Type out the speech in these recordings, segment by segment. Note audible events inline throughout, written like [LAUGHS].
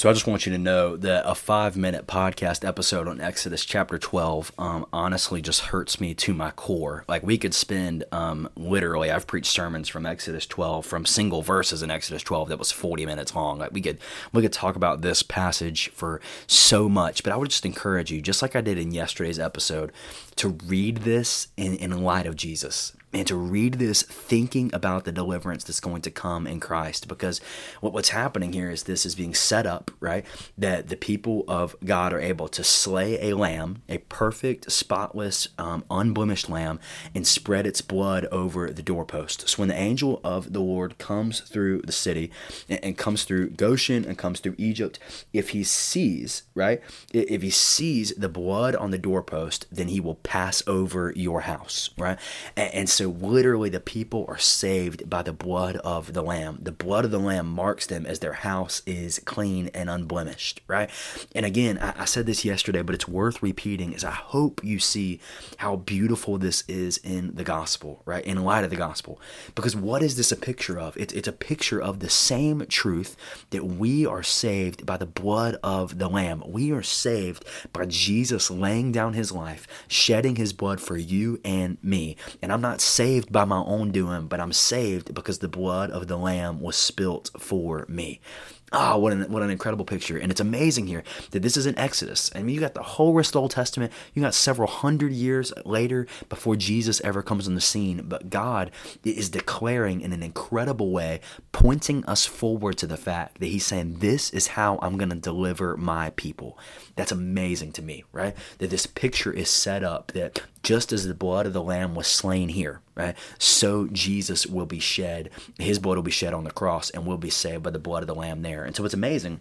So I just want you to know that a five minute podcast episode on Exodus chapter 12 um, honestly just hurts me to my core. Like we could spend um, literally, I've preached sermons from Exodus 12, from single verses in Exodus 12 that was 40 minutes long. Like we could, we could talk about this passage for so much, but I would just encourage you, just like I did in yesterday's episode, to read this in, in light of Jesus and to read this thinking about the deliverance that's going to come in Christ because what, what's happening here is this is being set up right that the people of God are able to slay a lamb a perfect spotless um, unblemished lamb and spread its blood over the doorpost so when the angel of the Lord comes through the city and, and comes through Goshen and comes through Egypt if he sees right if he sees the blood on the doorpost then he will pass over your house right? And, and so so literally the people are saved by the blood of the lamb. The blood of the lamb marks them as their house is clean and unblemished, right? And again, I, I said this yesterday, but it's worth repeating is I hope you see how beautiful this is in the gospel, right? In light of the gospel. Because what is this a picture of? It's, it's a picture of the same truth that we are saved by the blood of the lamb. We are saved by Jesus laying down his life, shedding his blood for you and me. And I'm not saved by my own doing, but I'm saved because the blood of the Lamb was spilt for me. Ah, oh, what an what an incredible picture. And it's amazing here that this is an Exodus. I mean, you got the whole rest of the Old Testament. You got several hundred years later before Jesus ever comes on the scene. But God is declaring in an incredible way, pointing us forward to the fact that He's saying, This is how I'm going to deliver my people. That's amazing to me, right? That this picture is set up that just as the blood of the lamb was slain here, right? So Jesus will be shed. His blood will be shed on the cross and we'll be saved by the blood of the lamb there. And so what's amazing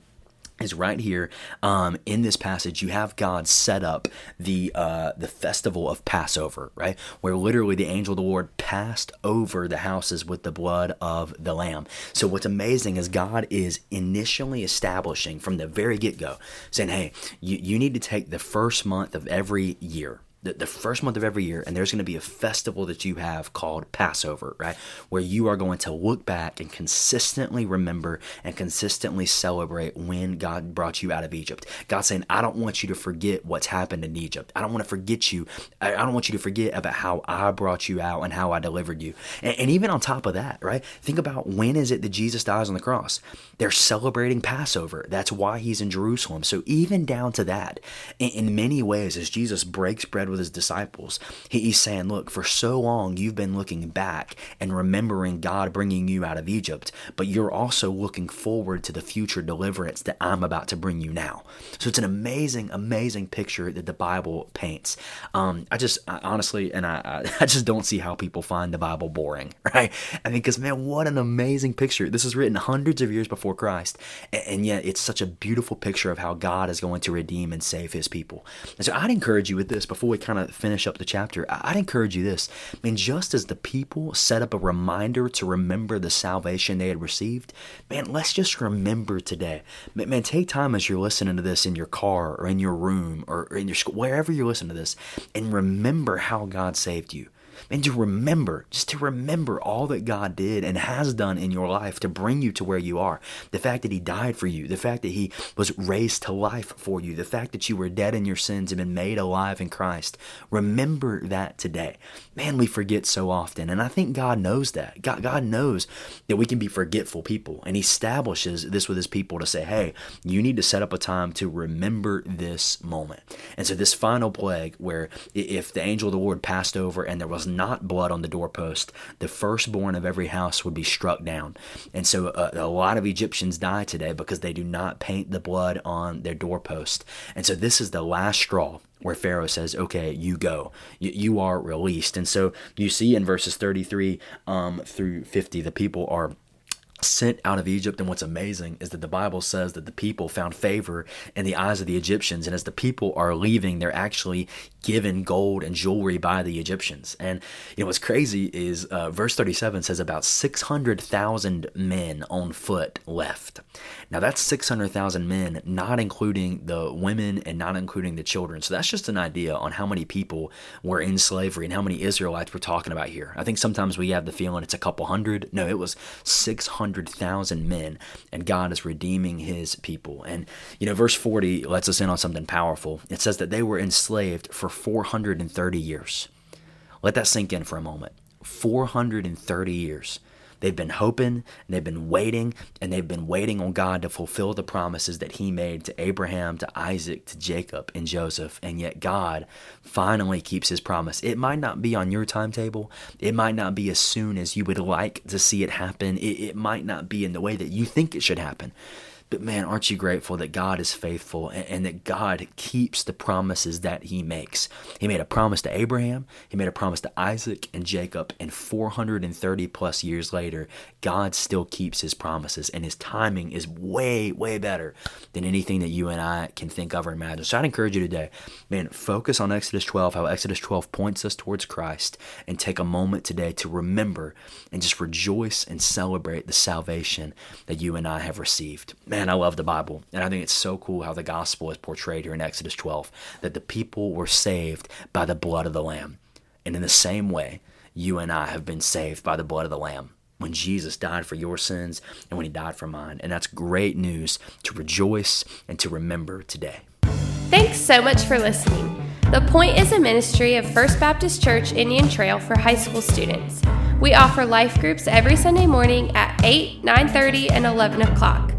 is right here um, in this passage. You have God set up the uh, the festival of Passover, right, where literally the angel of the Lord passed over the houses with the blood of the Lamb. So what's amazing is God is initially establishing from the very get go, saying, "Hey, you, you need to take the first month of every year, the, the first month of every year, and there's going to be a festival that you have called Passover, right? Where you are going to look back and consistently remember and consistently celebrate when God brought you out of Egypt. God saying, I don't want you to forget what's happened in Egypt. I don't want to forget you. I, don't want you to forget about how I brought you out and how I delivered you. And, and even on top of that, right? Think about when is it that Jesus dies on the cross? They're celebrating Passover. That's why he's in Jerusalem. So even down to that, in, in many ways, as Jesus breaks bread with his disciples. He's saying, Look, for so long you've been looking back and remembering God bringing you out of Egypt, but you're also looking forward to the future deliverance that I'm about to bring you now. So it's an amazing, amazing picture that the Bible paints. Um, I just I, honestly, and I, I [LAUGHS] just don't see how people find the Bible boring, [LAUGHS] right? I mean, because man, what an amazing picture. This is written hundreds of years before Christ, and, and yet it's such a beautiful picture of how God is going to redeem and save his people. And so I'd encourage you with this before we kind of finish up the chapter, I'd encourage you this. I mean, just as the people set up a reminder to remember the salvation they had received, man, let's just remember today. Man, take time as you're listening to this in your car or in your room or in your school, wherever you're listening to this, and remember how God saved you and to remember, just to remember all that God did and has done in your life to bring you to where you are. The fact that He died for you, the fact that He was raised to life for you, the fact that you were dead in your sins and been made alive in Christ. Remember that today. Man, we forget so often. And I think God knows that. God, God knows that we can be forgetful people. And He establishes this with His people to say, hey, you need to set up a time to remember this moment. And so, this final plague, where if the angel of the Lord passed over and there was not blood on the doorpost, the firstborn of every house would be struck down. And so uh, a lot of Egyptians die today because they do not paint the blood on their doorpost. And so this is the last straw where Pharaoh says, "Okay, you go, you, you are released." And so you see in verses thirty-three um, through fifty, the people are sent out of Egypt. And what's amazing is that the Bible says that the people found favor in the eyes of the Egyptians. And as the people are leaving, they're actually given gold and jewelry by the Egyptians. And you know what's crazy is uh, verse 37 says about 600,000 men on foot left. Now that's 600,000 men, not including the women and not including the children. So that's just an idea on how many people were in slavery and how many Israelites we're talking about here. I think sometimes we have the feeling it's a couple hundred. No, it was 600,000 men, and God is redeeming his people. And you know, verse 40 lets us in on something powerful. It says that they were enslaved for 430 years. Let that sink in for a moment. 430 years. They've been hoping, and they've been waiting, and they've been waiting on God to fulfill the promises that He made to Abraham, to Isaac, to Jacob, and Joseph. And yet, God finally keeps His promise. It might not be on your timetable, it might not be as soon as you would like to see it happen, it, it might not be in the way that you think it should happen. But man, aren't you grateful that God is faithful and, and, that God keeps the promises that He makes? He made a promise to Abraham, He made a promise to Isaac and Jacob, and 430 plus years later, God still keeps His promises, and His timing is way, way better than anything that you and I can think of or imagine. So I'd encourage you today, man, focus on Exodus 12, how Exodus 12 points us towards Christ, and take a moment today to remember and just rejoice and celebrate the salvation that you and I have received. Man, man, I love the Bible. And I think it's so cool how the gospel is portrayed here in Exodus 12 that the people were saved by the blood of the Lamb. And in the same way, you and I have been saved by the blood of the Lamb when Jesus died for your sins and when he died for mine. And that's great news to rejoice and to remember today. Thanks so much for listening. The Point is a ministry of First Baptist Church Indian Trail for high school students. We offer life groups every Sunday morning at 8, 9:30, and 11 o'clock